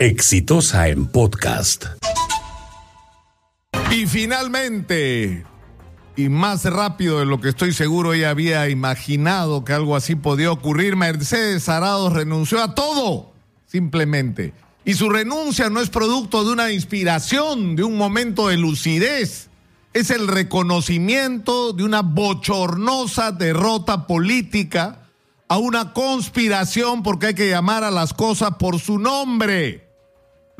Exitosa en podcast. Y finalmente, y más rápido de lo que estoy seguro ella había imaginado que algo así podía ocurrir, Mercedes Arados renunció a todo, simplemente. Y su renuncia no es producto de una inspiración, de un momento de lucidez. Es el reconocimiento de una bochornosa derrota política a una conspiración porque hay que llamar a las cosas por su nombre.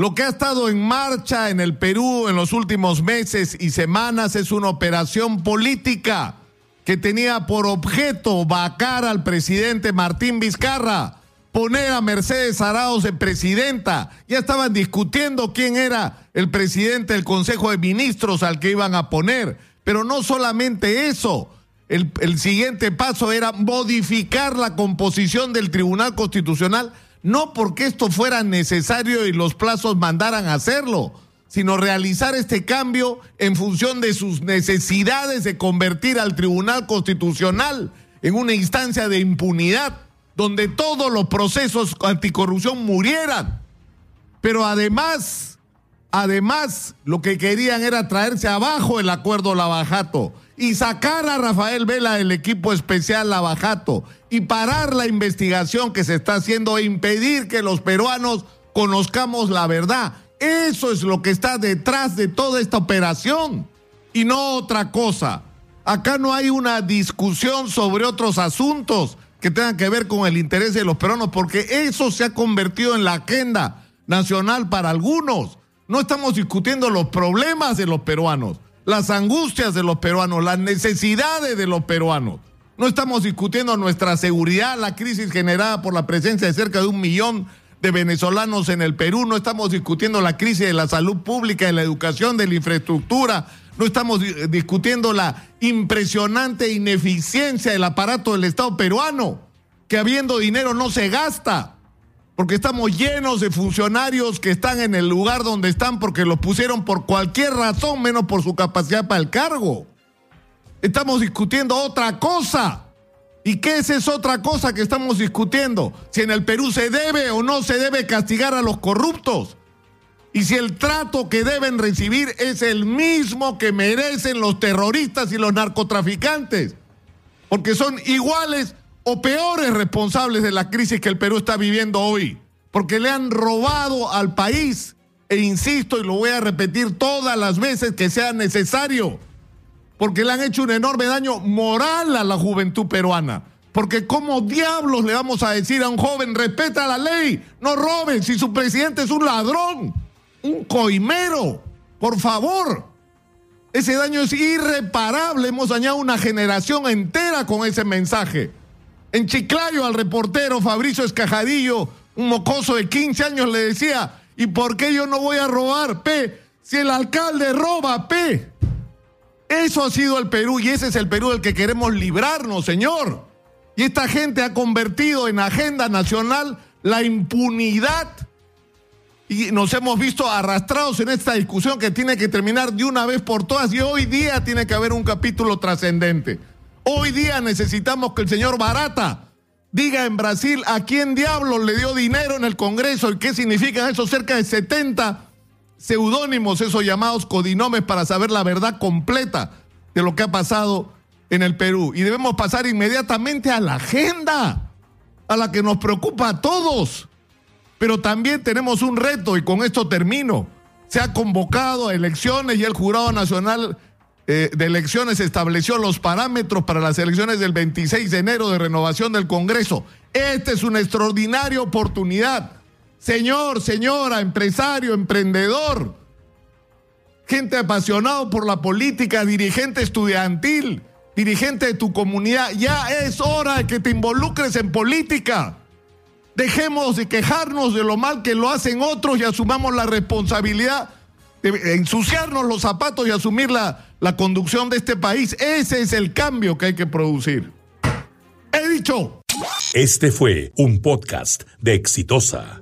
Lo que ha estado en marcha en el Perú en los últimos meses y semanas es una operación política que tenía por objeto vacar al presidente Martín Vizcarra, poner a Mercedes Arauz de presidenta. Ya estaban discutiendo quién era el presidente del Consejo de Ministros al que iban a poner. Pero no solamente eso, el siguiente paso era modificar la composición del Tribunal Constitucional no porque esto fuera necesario y los plazos mandaran a hacerlo, sino realizar este cambio en función de sus necesidades de convertir al Tribunal Constitucional en una instancia de impunidad, donde todos los procesos anticorrupción murieran. Pero además, además, lo que querían era traerse abajo el acuerdo Lavajato y sacar a Rafael Vela del equipo especial Lavajato y parar la investigación que se está haciendo e impedir que los peruanos conozcamos la verdad. Eso es lo que está detrás de toda esta operación y no otra cosa. Acá no hay una discusión sobre otros asuntos que tengan que ver con el interés de los peruanos, porque eso se ha convertido en la agenda nacional para algunos. No estamos discutiendo los problemas de los peruanos las angustias de los peruanos, las necesidades de los peruanos. No estamos discutiendo nuestra seguridad, la crisis generada por la presencia de cerca de un millón de venezolanos en el Perú, no estamos discutiendo la crisis de la salud pública, de la educación, de la infraestructura, no estamos discutiendo la impresionante ineficiencia del aparato del Estado peruano, que habiendo dinero no se gasta porque estamos llenos de funcionarios que están en el lugar donde están porque los pusieron por cualquier razón, menos por su capacidad para el cargo. Estamos discutiendo otra cosa. ¿Y qué es esa otra cosa que estamos discutiendo? Si en el Perú se debe o no se debe castigar a los corruptos. Y si el trato que deben recibir es el mismo que merecen los terroristas y los narcotraficantes. Porque son iguales o peores responsables de la crisis que el Perú está viviendo hoy, porque le han robado al país, e insisto y lo voy a repetir todas las veces que sea necesario, porque le han hecho un enorme daño moral a la juventud peruana. Porque ¿cómo diablos le vamos a decir a un joven, respeta la ley, no roben si su presidente es un ladrón, un coimero? Por favor. Ese daño es irreparable. Hemos dañado una generación entera con ese mensaje. En Chiclayo al reportero Fabricio Escajadillo, un mocoso de 15 años, le decía, ¿y por qué yo no voy a robar, P? Si el alcalde roba, P. Eso ha sido el Perú y ese es el Perú del que queremos librarnos, señor. Y esta gente ha convertido en agenda nacional la impunidad y nos hemos visto arrastrados en esta discusión que tiene que terminar de una vez por todas y hoy día tiene que haber un capítulo trascendente. Hoy día necesitamos que el señor Barata diga en Brasil a quién diablos le dio dinero en el Congreso y qué significan esos cerca de 70 seudónimos, esos llamados codinomes para saber la verdad completa de lo que ha pasado en el Perú. Y debemos pasar inmediatamente a la agenda, a la que nos preocupa a todos. Pero también tenemos un reto y con esto termino. Se ha convocado a elecciones y el Jurado Nacional eh, de Elecciones estableció los parámetros para las elecciones del 26 de enero de renovación del Congreso. Esta es una extraordinaria oportunidad. Señor, señora, empresario, emprendedor, gente apasionado por la política, dirigente estudiantil, dirigente de tu comunidad, ya es hora de que te involucres en política. Dejemos de quejarnos de lo mal que lo hacen otros y asumamos la responsabilidad de ensuciarnos los zapatos y asumir la, la conducción de este país. Ese es el cambio que hay que producir. He dicho. Este fue un podcast de Exitosa.